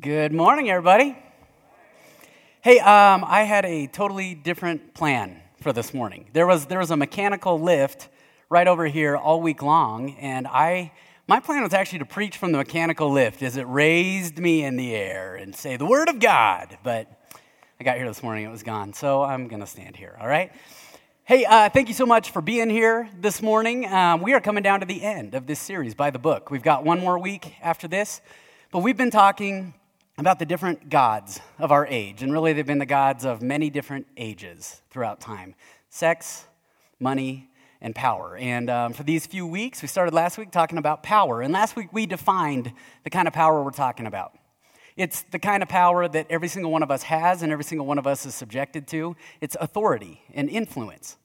Good morning, everybody. Hey, um, I had a totally different plan for this morning. There was, there was a mechanical lift right over here all week long, and I, my plan was actually to preach from the mechanical lift as it raised me in the air and say the Word of God. But I got here this morning, it was gone, so I'm to stand here, all right? Hey, uh, thank you so much for being here this morning. Um, we are coming down to the end of this series by the book. We've got one more week after this, but we've been talking about the different gods of our age. And really, they've been the gods of many different ages throughout time sex, money, and power. And um, for these few weeks, we started last week talking about power. And last week, we defined the kind of power we're talking about. It's the kind of power that every single one of us has and every single one of us is subjected to. It's authority and influence.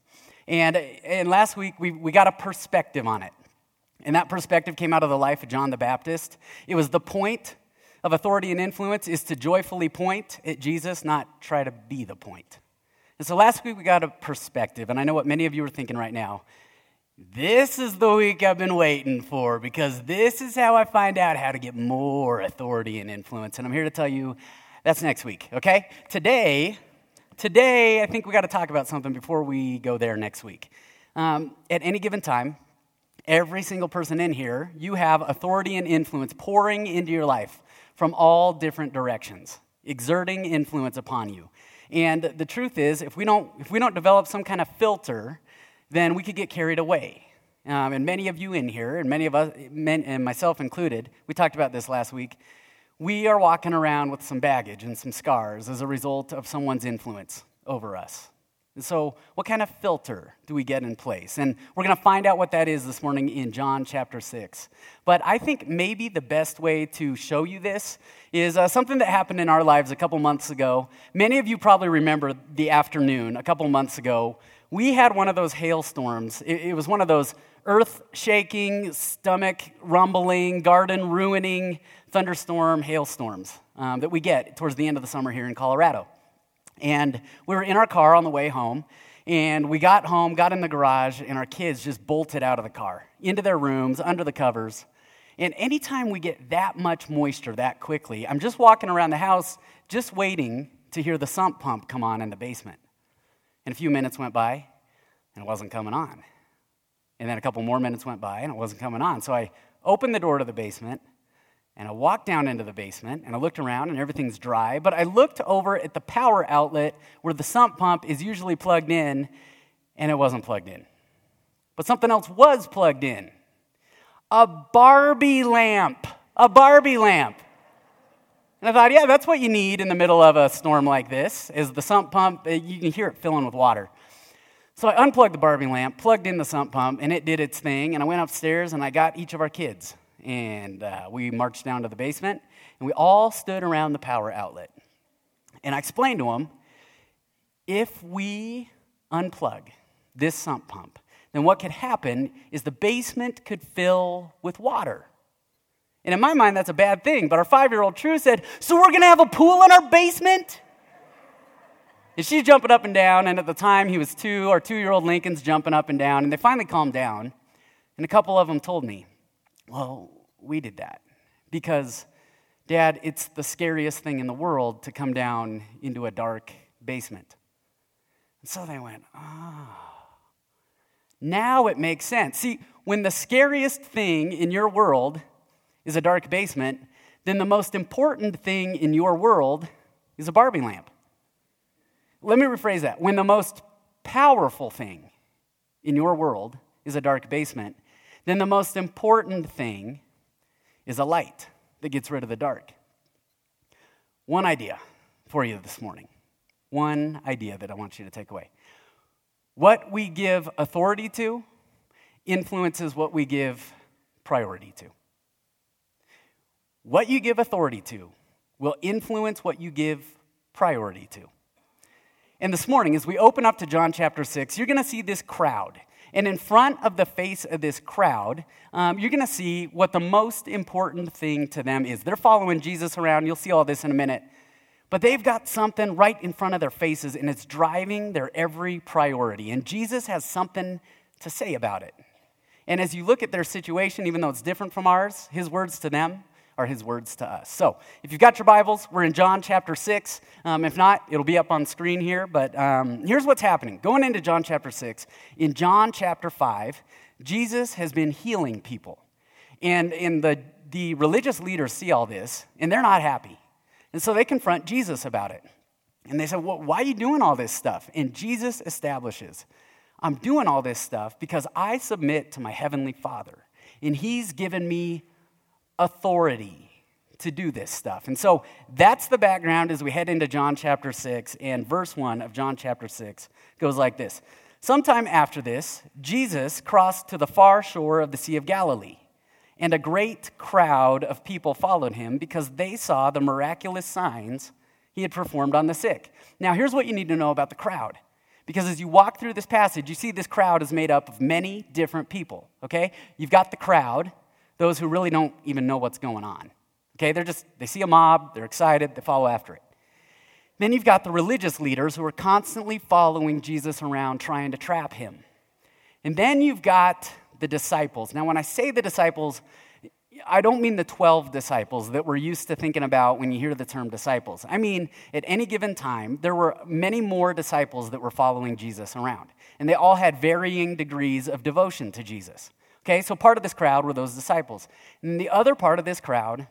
And, and last week, we, we got a perspective on it. And that perspective came out of the life of John the Baptist. It was the point of authority and influence is to joyfully point at Jesus, not try to be the point. And so last week we got a perspective, and I know what many of you are thinking right now. This is the week I've been waiting for because this is how I find out how to get more authority and influence. And I'm here to tell you that's next week, okay? Today, today I think we got to talk about something before we go there next week. Um, at any given time, every single person in here, you have authority and influence pouring into your life from all different directions, exerting influence upon you. And the truth is, if we don't, if we don't develop some kind of filter, then we could get carried away. Um, and many of you in here, and many of us, men, and myself included, we talked about this last week. We are walking around with some baggage and some scars as a result of someone's influence over us. And so, what kind of filter do we get in place? And we're going to find out what that is this morning in John chapter 6. But I think maybe the best way to show you this is uh, something that happened in our lives a couple months ago. Many of you probably remember the afternoon a couple months ago. We had one of those hailstorms. It, it was one of those earth shaking, stomach rumbling, garden ruining thunderstorm hailstorms um, that we get towards the end of the summer here in Colorado. And we were in our car on the way home, and we got home, got in the garage, and our kids just bolted out of the car into their rooms, under the covers. And anytime we get that much moisture that quickly, I'm just walking around the house just waiting to hear the sump pump come on in the basement. And a few minutes went by, and it wasn't coming on. And then a couple more minutes went by, and it wasn't coming on. So I opened the door to the basement and I walked down into the basement and I looked around and everything's dry. But I looked over at the power outlet where the sump pump is usually plugged in and it wasn't plugged in. But something else was plugged in a Barbie lamp. A Barbie lamp. And I thought, yeah, that's what you need in the middle of a storm like this, is the sump pump. Uh, you can hear it filling with water. So I unplugged the Barbie lamp, plugged in the sump pump, and it did its thing. And I went upstairs and I got each of our kids and uh, we marched down to the basement, and we all stood around the power outlet. And I explained to them if we unplug this sump pump, then what could happen is the basement could fill with water. And in my mind, that's a bad thing. But our five year old True said, So we're going to have a pool in our basement? And she's jumping up and down. And at the time, he was two, our two year old Lincoln's jumping up and down. And they finally calmed down. And a couple of them told me, Well, we did that because, Dad, it's the scariest thing in the world to come down into a dark basement. And so they went, oh. Now it makes sense. See, when the scariest thing in your world is a dark basement, then the most important thing in your world is a Barbie lamp. Let me rephrase that. When the most powerful thing in your world is a dark basement, then the most important thing is a light that gets rid of the dark. One idea for you this morning. One idea that I want you to take away. What we give authority to influences what we give priority to. What you give authority to will influence what you give priority to. And this morning, as we open up to John chapter 6, you're going to see this crowd. And in front of the face of this crowd, um, you're going to see what the most important thing to them is. They're following Jesus around. You'll see all this in a minute. But they've got something right in front of their faces, and it's driving their every priority. And Jesus has something to say about it. And as you look at their situation, even though it's different from ours, his words to them are his words to us. So, if you've got your Bibles, we're in John chapter 6. Um, if not, it'll be up on screen here. But um, here's what's happening. Going into John chapter 6, in John chapter 5, Jesus has been healing people. And, and the, the religious leaders see all this, and they're not happy. And so they confront Jesus about it. And they say, well, Why are you doing all this stuff? And Jesus establishes, I'm doing all this stuff because I submit to my heavenly Father, and He's given me authority to do this stuff. And so that's the background as we head into John chapter 6. And verse 1 of John chapter 6 goes like this Sometime after this, Jesus crossed to the far shore of the Sea of Galilee. And a great crowd of people followed him because they saw the miraculous signs he had performed on the sick. Now, here's what you need to know about the crowd. Because as you walk through this passage, you see this crowd is made up of many different people, okay? You've got the crowd, those who really don't even know what's going on. Okay, they're just, they see a mob, they're excited, they follow after it. Then you've got the religious leaders who are constantly following Jesus around trying to trap him. And then you've got the disciples. Now, when I say the disciples, I don't mean the 12 disciples that we're used to thinking about when you hear the term disciples. I mean, at any given time, there were many more disciples that were following Jesus around, and they all had varying degrees of devotion to Jesus. Okay, so part of this crowd were those disciples. And the other part of this crowd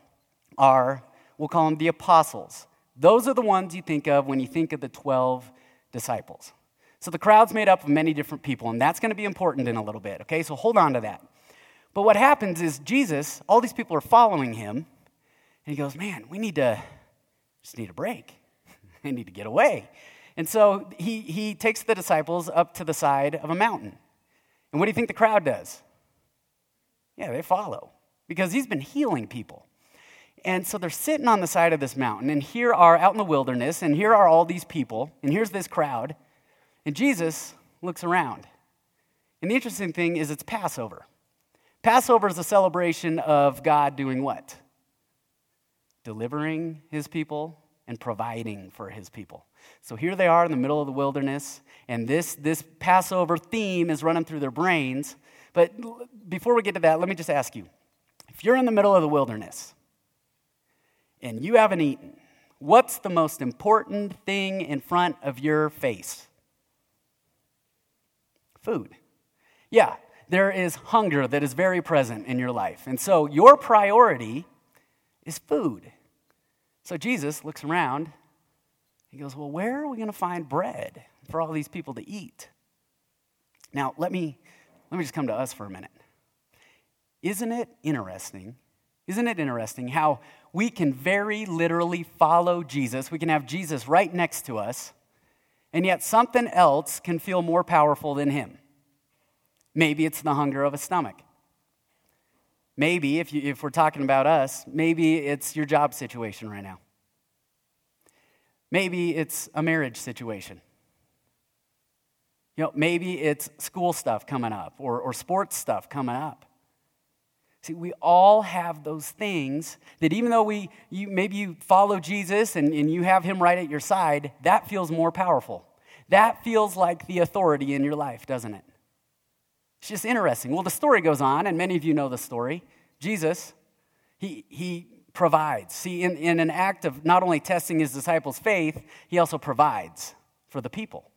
are, we'll call them the apostles. Those are the ones you think of when you think of the 12 disciples. So the crowd's made up of many different people, and that's going to be important in a little bit, okay? So hold on to that. But what happens is Jesus, all these people are following him, and he goes, Man, we need to just need a break. I need to get away. And so he, he takes the disciples up to the side of a mountain. And what do you think the crowd does? Yeah, they follow because he's been healing people. And so they're sitting on the side of this mountain, and here are out in the wilderness, and here are all these people, and here's this crowd. And Jesus looks around. And the interesting thing is, it's Passover. Passover is a celebration of God doing what? Delivering his people and providing for his people. So here they are in the middle of the wilderness, and this, this Passover theme is running through their brains. But before we get to that, let me just ask you if you're in the middle of the wilderness and you haven't eaten, what's the most important thing in front of your face? Food. Yeah, there is hunger that is very present in your life. And so your priority is food. So Jesus looks around. He goes, Well, where are we going to find bread for all these people to eat? Now, let me let me just come to us for a minute. Isn't it interesting? Isn't it interesting how we can very literally follow Jesus? We can have Jesus right next to us, and yet something else can feel more powerful than him. Maybe it's the hunger of a stomach. Maybe, if, you, if we're talking about us, maybe it's your job situation right now. Maybe it's a marriage situation. You know, maybe it's school stuff coming up or, or sports stuff coming up. See, we all have those things that even though we, you, maybe you follow Jesus and, and you have him right at your side, that feels more powerful. That feels like the authority in your life, doesn't it? It's just interesting. Well, the story goes on, and many of you know the story. Jesus, he, he provides. See, in, in an act of not only testing his disciples' faith, he also provides for the people.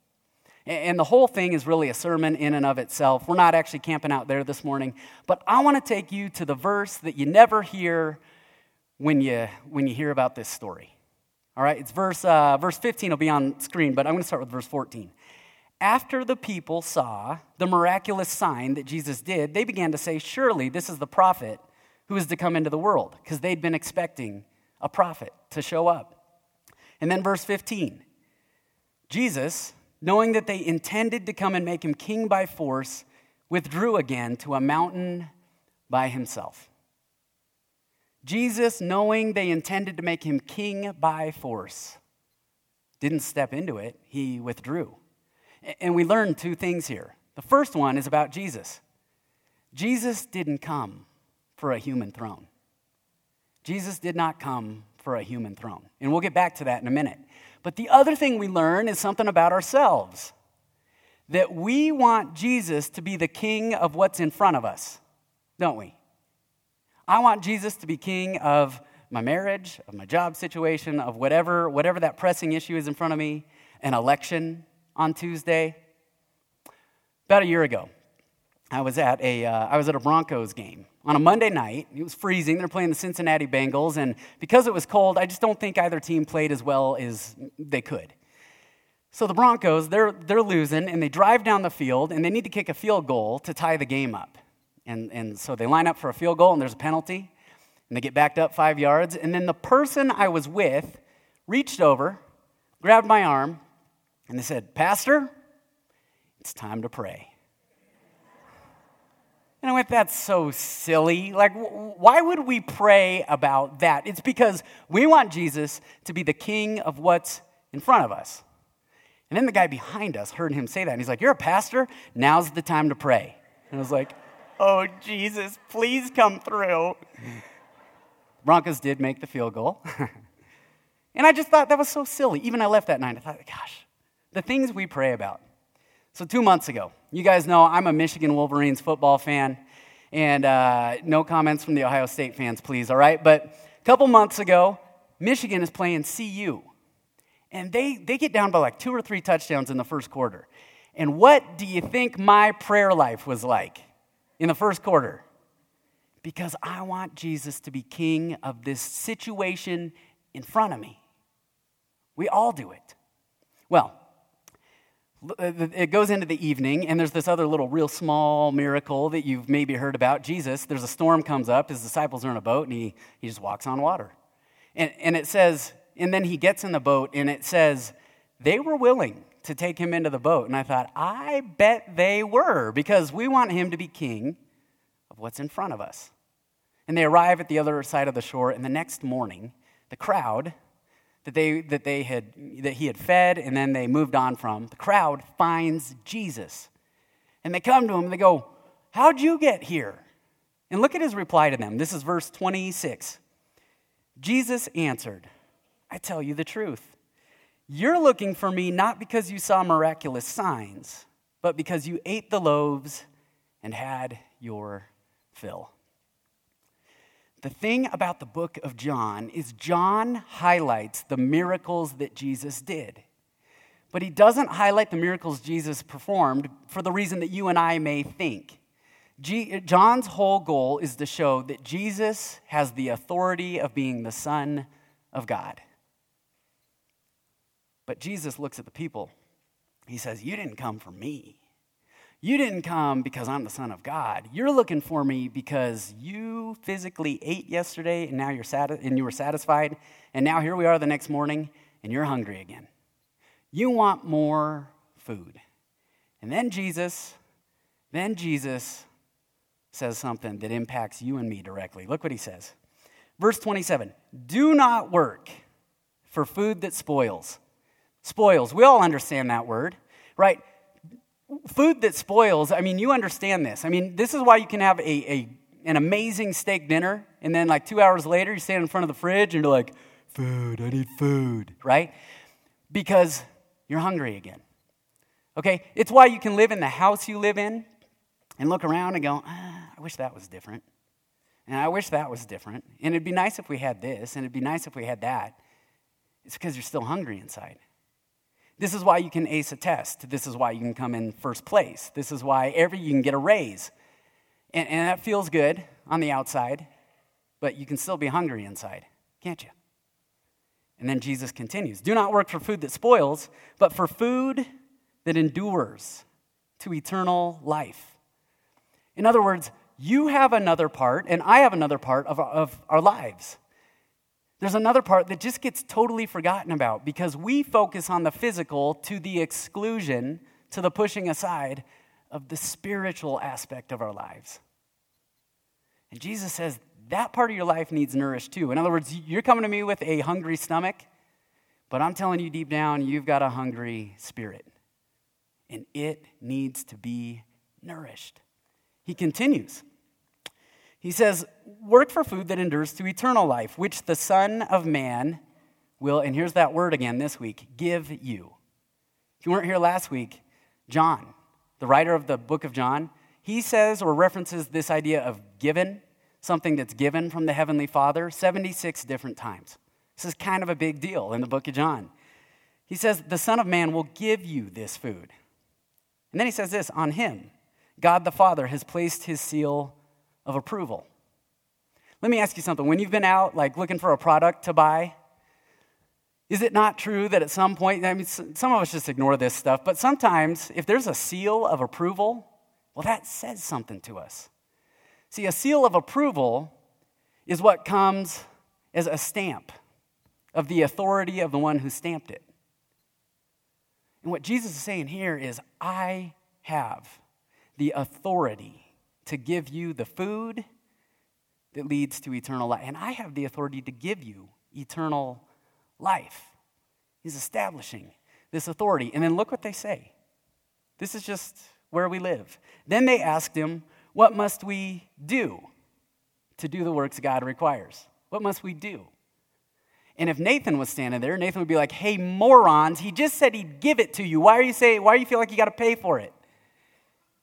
And the whole thing is really a sermon in and of itself. We're not actually camping out there this morning, but I want to take you to the verse that you never hear when you, when you hear about this story. All right, it's verse, uh, verse 15 will be on screen, but I'm going to start with verse 14. After the people saw the miraculous sign that Jesus did, they began to say, Surely this is the prophet who is to come into the world, because they'd been expecting a prophet to show up. And then verse 15 Jesus, knowing that they intended to come and make him king by force, withdrew again to a mountain by himself. Jesus, knowing they intended to make him king by force, didn't step into it, he withdrew. And we learn two things here. The first one is about Jesus. Jesus didn't come for a human throne. Jesus did not come for a human throne. And we'll get back to that in a minute. But the other thing we learn is something about ourselves that we want Jesus to be the king of what's in front of us, don't we? I want Jesus to be king of my marriage, of my job situation, of whatever, whatever that pressing issue is in front of me, an election on Tuesday. About a year ago, I was at a, uh, I was at a Broncos game on a Monday night. It was freezing. They're playing the Cincinnati Bengals, and because it was cold, I just don't think either team played as well as they could. So the Broncos, they're, they're losing, and they drive down the field, and they need to kick a field goal to tie the game up. And, and so they line up for a field goal, and there's a penalty, and they get backed up five yards. And then the person I was with reached over, grabbed my arm, and they said, Pastor, it's time to pray. And I went, that's so silly. Like, why would we pray about that? It's because we want Jesus to be the king of what's in front of us. And then the guy behind us heard him say that. And he's like, You're a pastor? Now's the time to pray. And I was like, Oh, Jesus, please come through. Broncos did make the field goal. and I just thought that was so silly. Even I left that night. I thought, Gosh, the things we pray about. So, two months ago, you guys know I'm a Michigan Wolverines football fan. And uh, no comments from the Ohio State fans, please, all right? But a couple months ago, Michigan is playing CU and they, they get down by like two or three touchdowns in the first quarter. And what do you think my prayer life was like in the first quarter? Because I want Jesus to be king of this situation in front of me. We all do it. Well, it goes into the evening, and there's this other little, real small miracle that you've maybe heard about. Jesus, there's a storm comes up, his disciples are in a boat, and he, he just walks on water. And, and it says, and then he gets in the boat, and it says they were willing to take him into the boat. And I thought, I bet they were, because we want him to be king of what's in front of us. And they arrive at the other side of the shore, and the next morning, the crowd that, they, that, they had, that he had fed and then they moved on from, the crowd finds Jesus. And they come to him and they go, How'd you get here? And look at his reply to them. This is verse 26. Jesus answered, I tell you the truth. You're looking for me not because you saw miraculous signs, but because you ate the loaves and had your fill. The thing about the book of John is John highlights the miracles that Jesus did. But he doesn't highlight the miracles Jesus performed for the reason that you and I may think. G- John's whole goal is to show that Jesus has the authority of being the Son of God. But Jesus looks at the people. He says, You didn't come for me. You didn't come because I'm the Son of God. You're looking for me because you physically ate yesterday and now you're sati- and you were satisfied. And now here we are the next morning and you're hungry again. You want more food. And then Jesus, then Jesus says something that impacts you and me directly. Look what he says. Verse 27 Do not work for food that spoils Spoils. We all understand that word, right? Food that spoils, I mean, you understand this. I mean, this is why you can have a, a an amazing steak dinner, and then like two hours later, you stand in front of the fridge and you're like, food, I need food, right? Because you're hungry again. Okay? It's why you can live in the house you live in and look around and go, ah, I wish that was different. And I wish that was different. And it'd be nice if we had this, and it'd be nice if we had that. It's because you're still hungry inside. This is why you can ace a test. This is why you can come in first place. This is why every you can get a raise. And, and that feels good on the outside, but you can still be hungry inside, can't you? And then Jesus continues Do not work for food that spoils, but for food that endures to eternal life. In other words, you have another part, and I have another part of, of our lives. There's another part that just gets totally forgotten about because we focus on the physical to the exclusion, to the pushing aside of the spiritual aspect of our lives. And Jesus says that part of your life needs nourished too. In other words, you're coming to me with a hungry stomach, but I'm telling you deep down, you've got a hungry spirit. And it needs to be nourished. He continues. He says, Work for food that endures to eternal life, which the Son of Man will, and here's that word again this week, give you. If you weren't here last week, John, the writer of the book of John, he says or references this idea of given something that's given from the Heavenly Father 76 different times. This is kind of a big deal in the book of John. He says, The Son of Man will give you this food. And then he says this on him, God the Father has placed his seal of approval. Let me ask you something. When you've been out, like looking for a product to buy, is it not true that at some point, I mean, some of us just ignore this stuff, but sometimes if there's a seal of approval, well, that says something to us. See, a seal of approval is what comes as a stamp of the authority of the one who stamped it. And what Jesus is saying here is, I have the authority to give you the food that leads to eternal life. And I have the authority to give you eternal life. He's establishing this authority. And then look what they say. This is just where we live. Then they asked him, What must we do to do the works God requires? What must we do? And if Nathan was standing there, Nathan would be like, Hey, morons, he just said he'd give it to you. Why are you saying, why do you feel like you got to pay for it?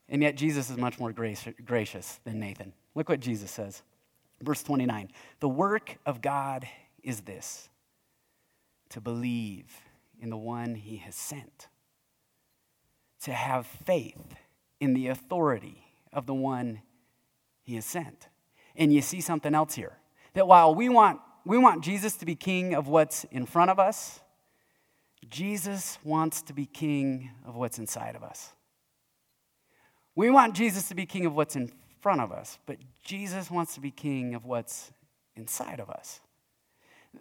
And yet Jesus is much more gracious than Nathan. Look what Jesus says. Verse 29 The work of God is this to believe in the one he has sent, to have faith in the authority of the one he has sent. And you see something else here that while we want, we want Jesus to be king of what's in front of us, Jesus wants to be king of what's inside of us. We want Jesus to be king of what's in front of us, but Jesus wants to be king of what's inside of us.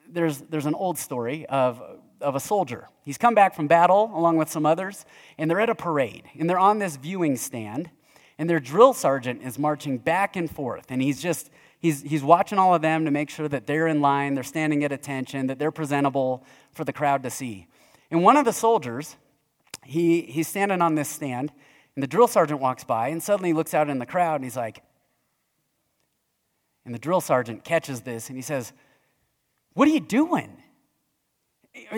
There's, there's an old story of, of a soldier. He's come back from battle along with some others, and they're at a parade, and they're on this viewing stand, and their drill sergeant is marching back and forth, and he's just he's, he's watching all of them to make sure that they're in line, they're standing at attention, that they're presentable for the crowd to see. And one of the soldiers, he, he's standing on this stand, and the drill sergeant walks by, and suddenly looks out in the crowd and he's like, and the drill sergeant catches this and he says, What are you doing?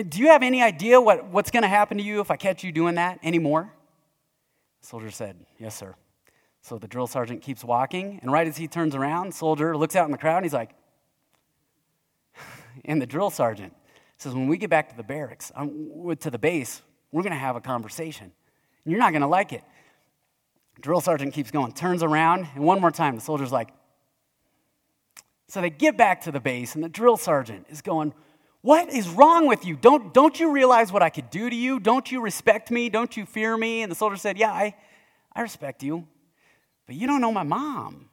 Do you have any idea what, what's going to happen to you if I catch you doing that anymore? The soldier said, Yes, sir. So the drill sergeant keeps walking, and right as he turns around, soldier looks out in the crowd and he's like, and the drill sergeant says, When we get back to the barracks, um, to the base, we're going to have a conversation. And you're not going to like it. Drill sergeant keeps going, turns around, and one more time, the soldier's like, so they get back to the base, and the drill sergeant is going, What is wrong with you? Don't, don't you realize what I could do to you? Don't you respect me? Don't you fear me? And the soldier said, Yeah, I, I respect you, but you don't know my mom.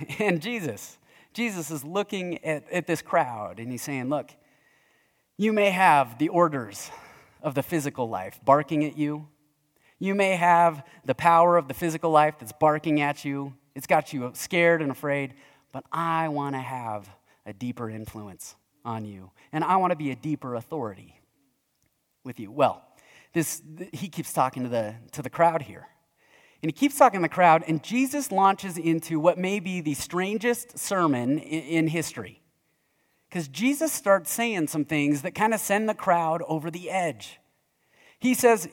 and Jesus, Jesus is looking at, at this crowd, and he's saying, Look, you may have the orders of the physical life barking at you, you may have the power of the physical life that's barking at you, it's got you scared and afraid, but I want to have a deeper influence on you, and I want to be a deeper authority with you. Well, this, he keeps talking to the, to the crowd here. And he keeps talking to the crowd, and Jesus launches into what may be the strangest sermon in, in history. Because Jesus starts saying some things that kind of send the crowd over the edge. He says,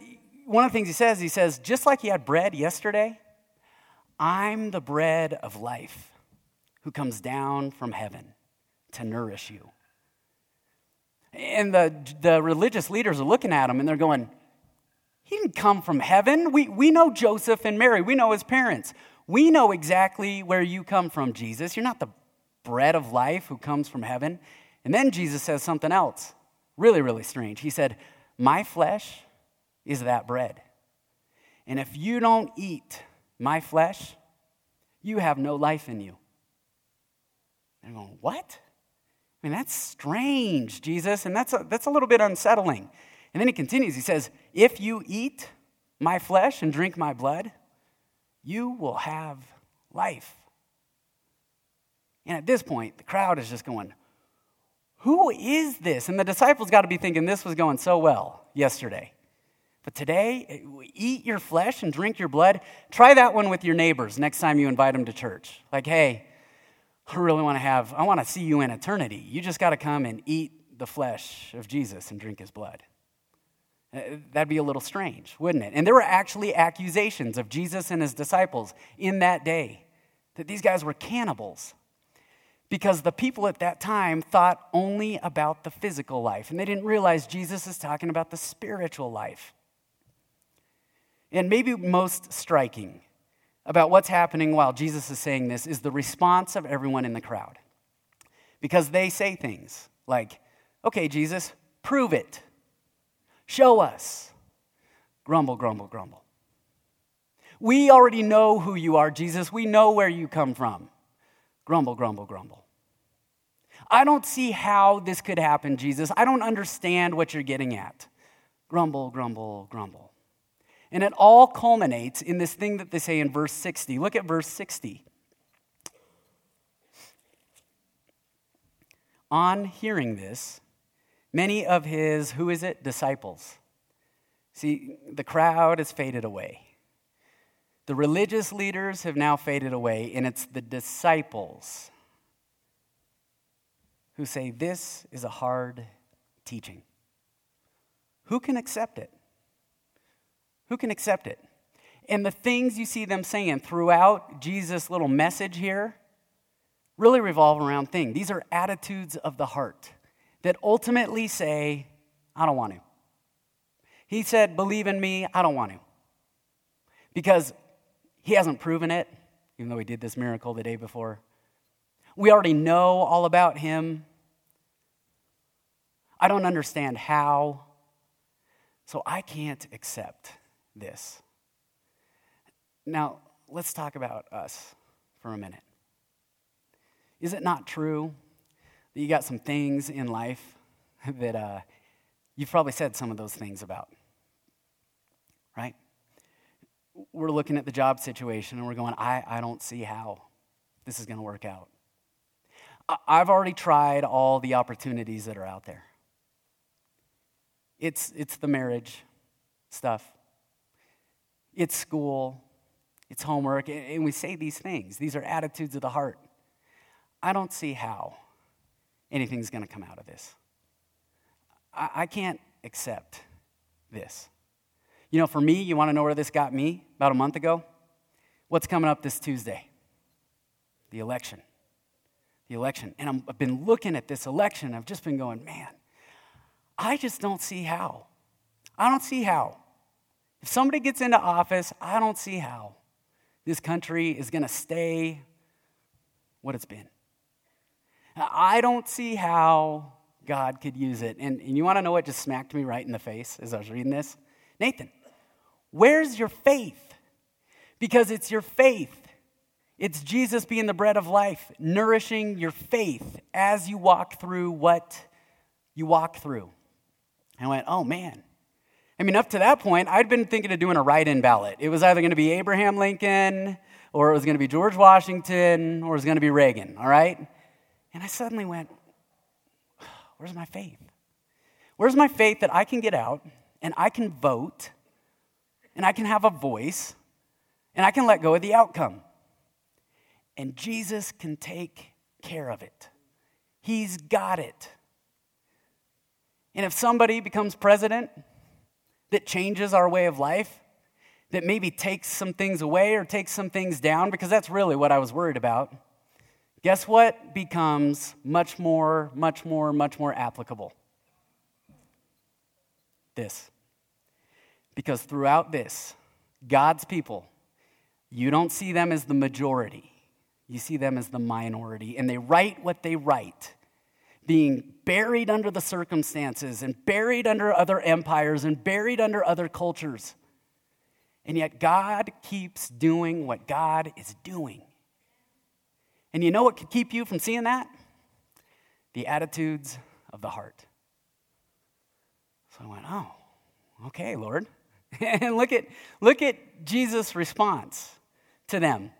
one of the things he says, he says, just like he had bread yesterday, I'm the bread of life who comes down from heaven to nourish you. And the, the religious leaders are looking at him and they're going, He didn't come from heaven. We, we know Joseph and Mary, we know his parents. We know exactly where you come from, Jesus. You're not the bread of life who comes from heaven. And then Jesus says something else, really, really strange. He said, My flesh is that bread. And if you don't eat my flesh, you have no life in you. I'm going, what? I mean, that's strange, Jesus, and that's a, that's a little bit unsettling. And then he continues. He says, If you eat my flesh and drink my blood, you will have life. And at this point, the crowd is just going, Who is this? And the disciples got to be thinking this was going so well yesterday. But today, eh, eat your flesh and drink your blood. Try that one with your neighbors next time you invite them to church. Like, hey, I really want to have, I want to see you in eternity. You just got to come and eat the flesh of Jesus and drink his blood. Eh, that'd be a little strange, wouldn't it? And there were actually accusations of Jesus and his disciples in that day that these guys were cannibals because the people at that time thought only about the physical life, and they didn't realize Jesus is talking about the spiritual life. And maybe most striking about what's happening while Jesus is saying this is the response of everyone in the crowd. Because they say things like, okay, Jesus, prove it. Show us. Grumble, grumble, grumble. We already know who you are, Jesus. We know where you come from. Grumble, grumble, grumble. I don't see how this could happen, Jesus. I don't understand what you're getting at. Grumble, grumble, grumble. And it all culminates in this thing that they say in verse 60. Look at verse 60. On hearing this, many of his, who is it, disciples. See, the crowd has faded away. The religious leaders have now faded away, and it's the disciples who say, This is a hard teaching. Who can accept it? Who can accept it? And the things you see them saying throughout Jesus' little message here really revolve around things. These are attitudes of the heart that ultimately say, I don't want to. He said, Believe in me, I don't want to. Because he hasn't proven it, even though he did this miracle the day before. We already know all about him. I don't understand how, so I can't accept this. Now, let's talk about us for a minute. Is it not true that you got some things in life that uh, you've probably said some of those things about? Right? We're looking at the job situation and we're going, I, I don't see how this is going to work out. I've already tried all the opportunities that are out there. It's, it's the marriage stuff it's school, it's homework, and we say these things. These are attitudes of the heart. I don't see how anything's going to come out of this. I, I can't accept this. You know, for me, you want to know where this got me about a month ago? What's coming up this Tuesday? The election. The election. And i have been looking at this election. I've just been going, man, I just don't see how. I don't see how. If somebody gets into office, I don't see how this country is going to stay what it's been. I don't see how God could use it. And, and you want to know what just smacked me right in the face as I was reading this? Nathan, where's your faith? Because it's your faith. It's Jesus being the bread of life, nourishing your faith as you walk through what you walk through. I went, oh man, I mean, up to that point, I'd been thinking of doing a write in ballot. It was either going to be Abraham Lincoln, or it was going to be George Washington, or it was going to be Reagan, all right? And I suddenly went, Where's my faith? Where's my faith that I can get out and I can vote and I can have a voice and I can let go of the outcome? And Jesus can take care of it. He's got it. And if somebody becomes president, that changes our way of life, that maybe takes some things away or takes some things down, because that's really what I was worried about, guess what becomes much more, much more, much more applicable? This. Because throughout this, God's people, you don't see them as the majority, you see them as the minority, and they write what they write being buried under the circumstances and buried under other empires and buried under other cultures. And yet, God keeps doing what God is doing. And you know what could keep you from seeing that? The attitudes of the heart. So I went, oh, okay, Lord. and look at, look at Jesus' response to them.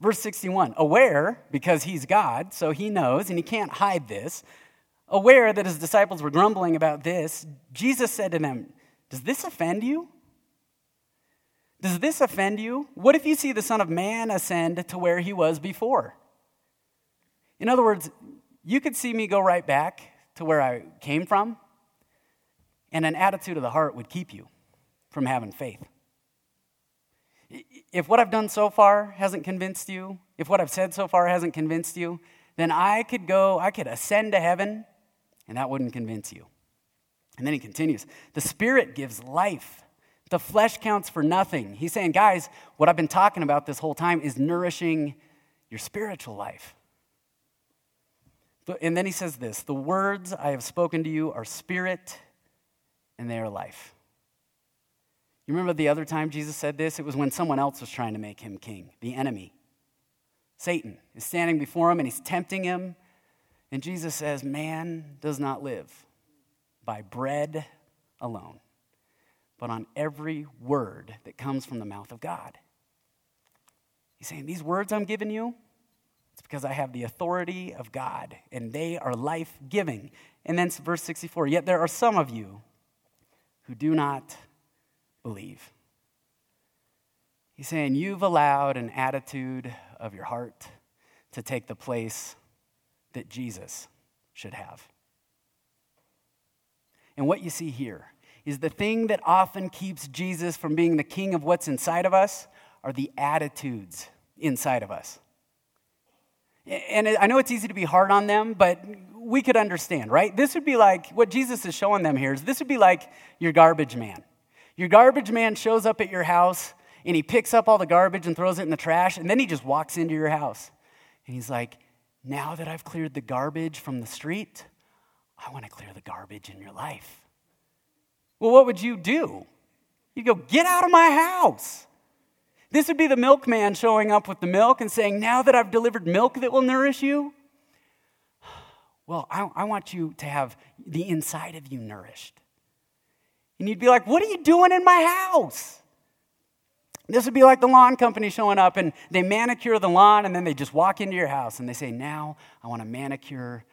Verse 61 aware, because he's God, so he knows, and he can't hide this, aware that his disciples were grumbling about this, Jesus said to them, Does this offend you? Does this offend you? What if you see the Son of Man ascend to where he was before? In other words, you could see me go right back to where I came from, and an attitude of the heart would keep you from having faith. If what I've done so far hasn't convinced you, if what I've said so far hasn't convinced you, then I could go, I could ascend to heaven, and that wouldn't convince you. And then he continues The Spirit gives life. The flesh counts for nothing. He's saying, guys, what I've been talking about this whole time is nourishing your spiritual life. And then he says this The words I have spoken to you are spirit and they are life. You remember the other time Jesus said this? It was when someone else was trying to make him king, the enemy. Satan is standing before him and he's tempting him. And Jesus says, Man does not live by bread alone, but on every word that comes from the mouth of God. He's saying, These words I'm giving you, it's because I have the authority of God, and they are life giving. And then verse 64 Yet there are some of you who do not believe. He's saying, You've allowed an attitude of your heart to take the place that Jesus should have. And what you see here is the thing that often keeps Jesus from being the king of what's inside of us are the attitudes inside of us. And I know it's easy to be hard on them, but we could understand, right? This would be like what Jesus is showing them here is this would be like your garbage man. Your garbage man shows up at your house and he picks up all the garbage and throws it in the trash, and then he just walks into your house. And he's like, Now that I've cleared the garbage from the street, I want to clear the garbage in your life. Well, what would you do? You'd go, Get out of my house. This would be the milkman showing up with the milk and saying, Now that I've delivered milk that will nourish you, well, I, I want you to have the inside of you nourished. And you'd be like, What are you doing in my house? This would be like the lawn company showing up and they manicure the lawn and then they just walk into your house and they say, Now I want to manicure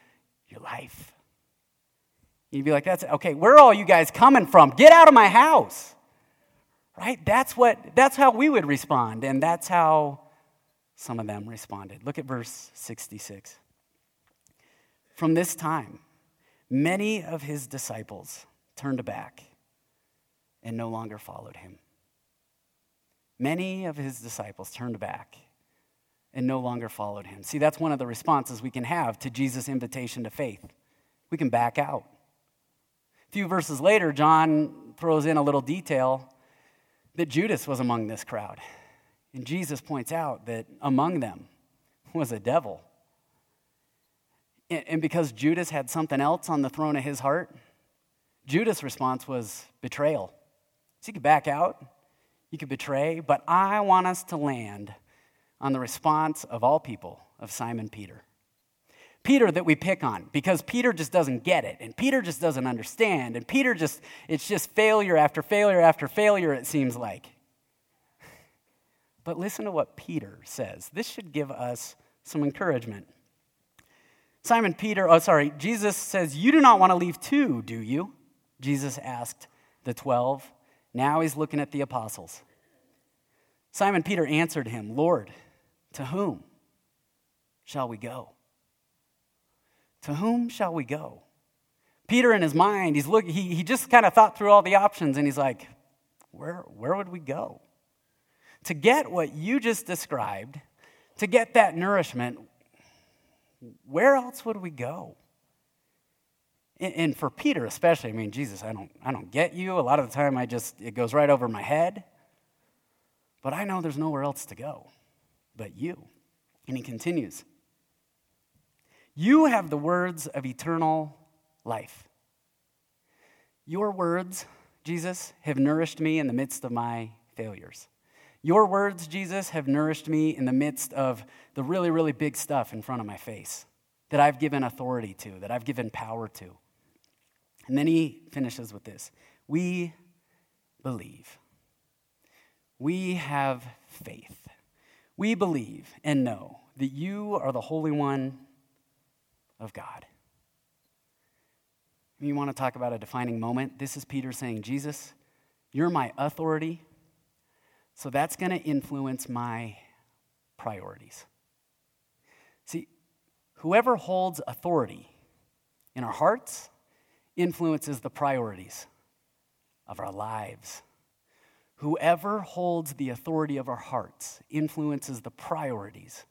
your life. You'd be like, That's okay, where are all you guys coming from? Get out of my house. Right? That's what that's how we would respond, and that's how some of them responded. Look at verse 66. From this time, many of his disciples turned back and no longer followed him. Many of his disciples turned back and no longer followed him. See, that's one of the responses we can have to Jesus' invitation to faith. We can back out. A few verses later, John throws in a little detail that Judas was among this crowd. And Jesus points out that among them was a devil. And because Judas had something else on the throne of his heart, Judas' response was betrayal. So you could back out, you could betray, but I want us to land on the response of all people of Simon Peter. Peter that we pick on because Peter just doesn't get it and Peter just doesn't understand and Peter just, it's just failure after failure after failure, it seems like. But listen to what Peter says. This should give us some encouragement. Simon Peter, oh, sorry, Jesus says, You do not want to leave too, do you? Jesus asked the 12. Now he's looking at the apostles. Simon Peter answered him, Lord, to whom shall we go? To whom shall we go? Peter, in his mind, he's look, he, he just kind of thought through all the options and he's like, where, where would we go? To get what you just described, to get that nourishment, where else would we go? And, for Peter especially, I mean, Jesus, I don't, I don't get you. A lot of the time I just, it goes right over my head. But I know there's nowhere else to go but you. And he continues. You have the words of eternal life. Your words, Jesus, have nourished me in the midst of my failures. Your words, Jesus, have nourished me in the midst of the really, really big stuff in front of my face that I've given authority to, that I've given power to. And then he finishes with this We believe. We have faith. We believe and know that you are the Holy One of God. You want to talk about a defining moment? This is Peter saying, Jesus, you're my authority, so that's going to influence my priorities. See, whoever holds authority in our hearts influences the priorities of our lives. Whoever holds the authority of our hearts influences the priorities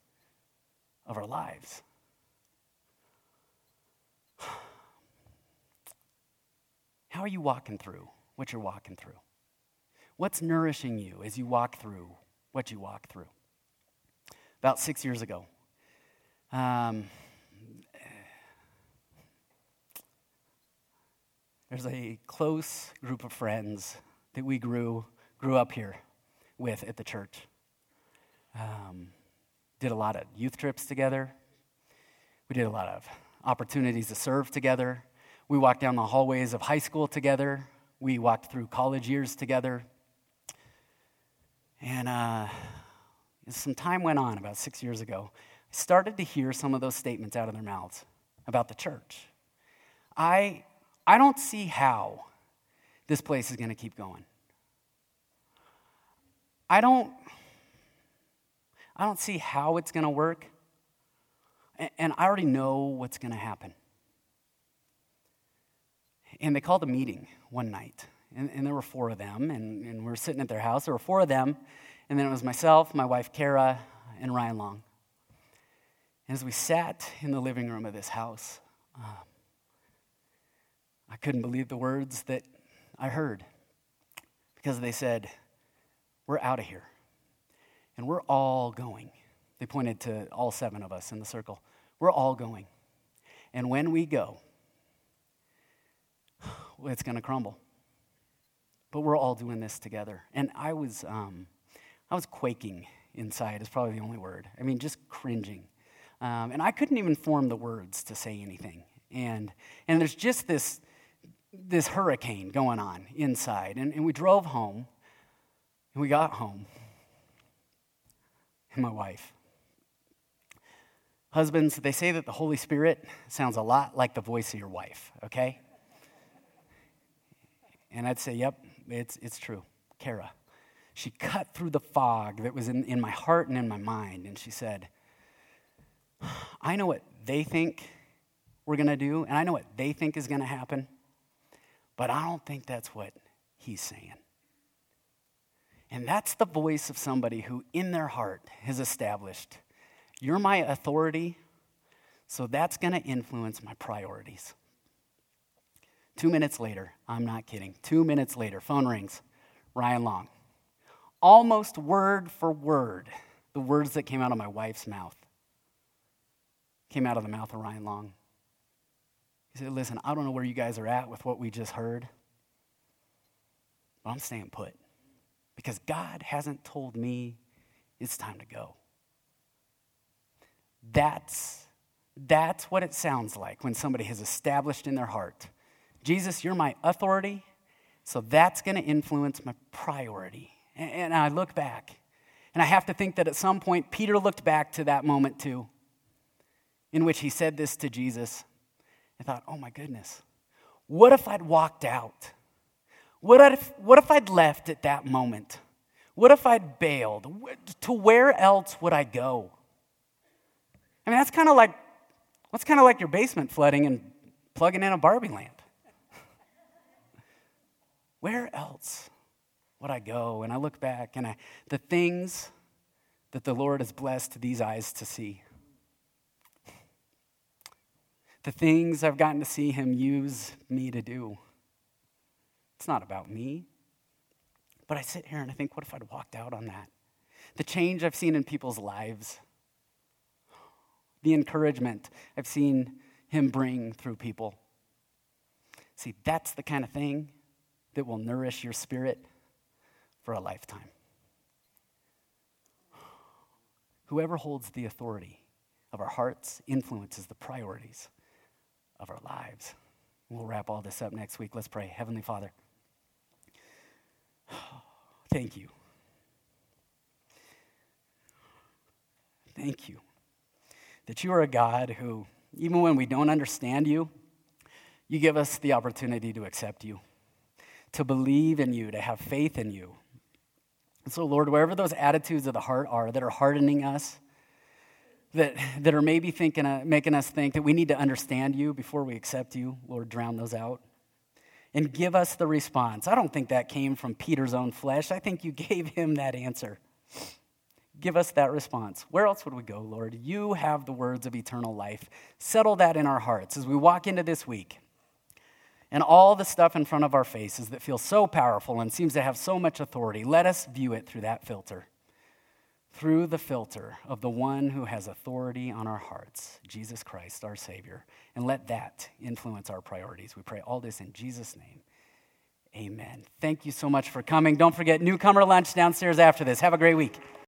of our lives. How are you walking through what you're walking through? What's nourishing you as you walk through what you walk through? About six years ago, um, there's a close group of friends that we grew, grew up here with at the church. Um, did a lot of youth trips together. We did a lot of opportunities to serve together. We walked down the hallways of high school together. We walked through college years together. And uh, as some time went on, about six years ago, I started to hear some of those statements out of their mouths about the church. I, I don't see how this place is going to keep going. I don't, I don't see how it's going to work. And I already know what's going to happen. And they called a meeting one night, and, and there were four of them, and, and we were sitting at their house. There were four of them, and then it was myself, my wife Kara, and Ryan Long. And as we sat in the living room of this house, um, I couldn't believe the words that I heard because they said, We're out of here. And we're all going. They pointed to all seven of us in the circle. We're all going. And when we go, it's going to crumble. But we're all doing this together. And I was, um, I was quaking inside, is probably the only word. I mean, just cringing. Um, and I couldn't even form the words to say anything. And, and there's just this, this hurricane going on inside. And, and we drove home, and we got home, and my wife. Husbands, they say that the Holy Spirit sounds a lot like the voice of your wife, okay? And I'd say, yep, it's, it's true. Kara. She cut through the fog that was in, in my heart and in my mind, and she said, I know what they think we're going to do, and I know what they think is going to happen, but I don't think that's what he's saying. And that's the voice of somebody who, in their heart, has established, You're my authority, so that's going to influence my priorities. Two minutes later, I'm not kidding, two minutes later, phone rings. Ryan Long. Almost word for word, the words that came out of my wife's mouth came out of the mouth of Ryan Long. He said, Listen, I don't know where you guys are at with what we just heard, but I'm staying put because God hasn't told me it's time to go. That's, that's what it sounds like when somebody has established in their heart Jesus, you're my authority, so that's going to influence my priority. And, and I look back, and I have to think that at some point, Peter looked back to that moment too, in which he said this to Jesus. I thought, oh my goodness, what if I'd walked out? What if, what if I'd left at that moment? What if I'd bailed? To where else would I go? I mean, that's kind of like, what's kind of like your basement flooding and plugging in a Barbie lamp. Where else would I go? And I look back and I, the things that the Lord has blessed these eyes to see, the things I've gotten to see Him use me to do. It's not about me. But I sit here and I think, what if I'd walked out on that? The change I've seen in people's lives, the encouragement I've seen Him bring through people. See, that's the kind of thing that will nourish your spirit for a lifetime. Whoever holds the authority of our hearts influences the priorities of our lives. We'll wrap all this up next week. Let's pray. Heavenly Father, thank you. Thank you that you are a God who, even when we don't understand you, you give us the opportunity to accept you to believe in you, to have faith in you. And so, Lord, wherever those attitudes of the heart are that are hardening us, that, that are maybe thinking, uh, making us think that we need to understand you before we accept you, Lord, drown those out. And give us the response. I don't think that came from Peter's own flesh. I think you gave him that answer. give us that response. Where else would we go, Lord? You have the words of eternal life. Settle that in our hearts as we walk into this week. And all the stuff in front of our faces that feels so powerful and seems to have so much authority, let us view it through that filter. Through the filter of the one who has authority on our hearts, Jesus Christ, our Savior. And let that influence our priorities. We pray all this in Jesus' name. Amen. Thank you so much for coming. Don't forget, newcomer lunch downstairs after this. Have a great week.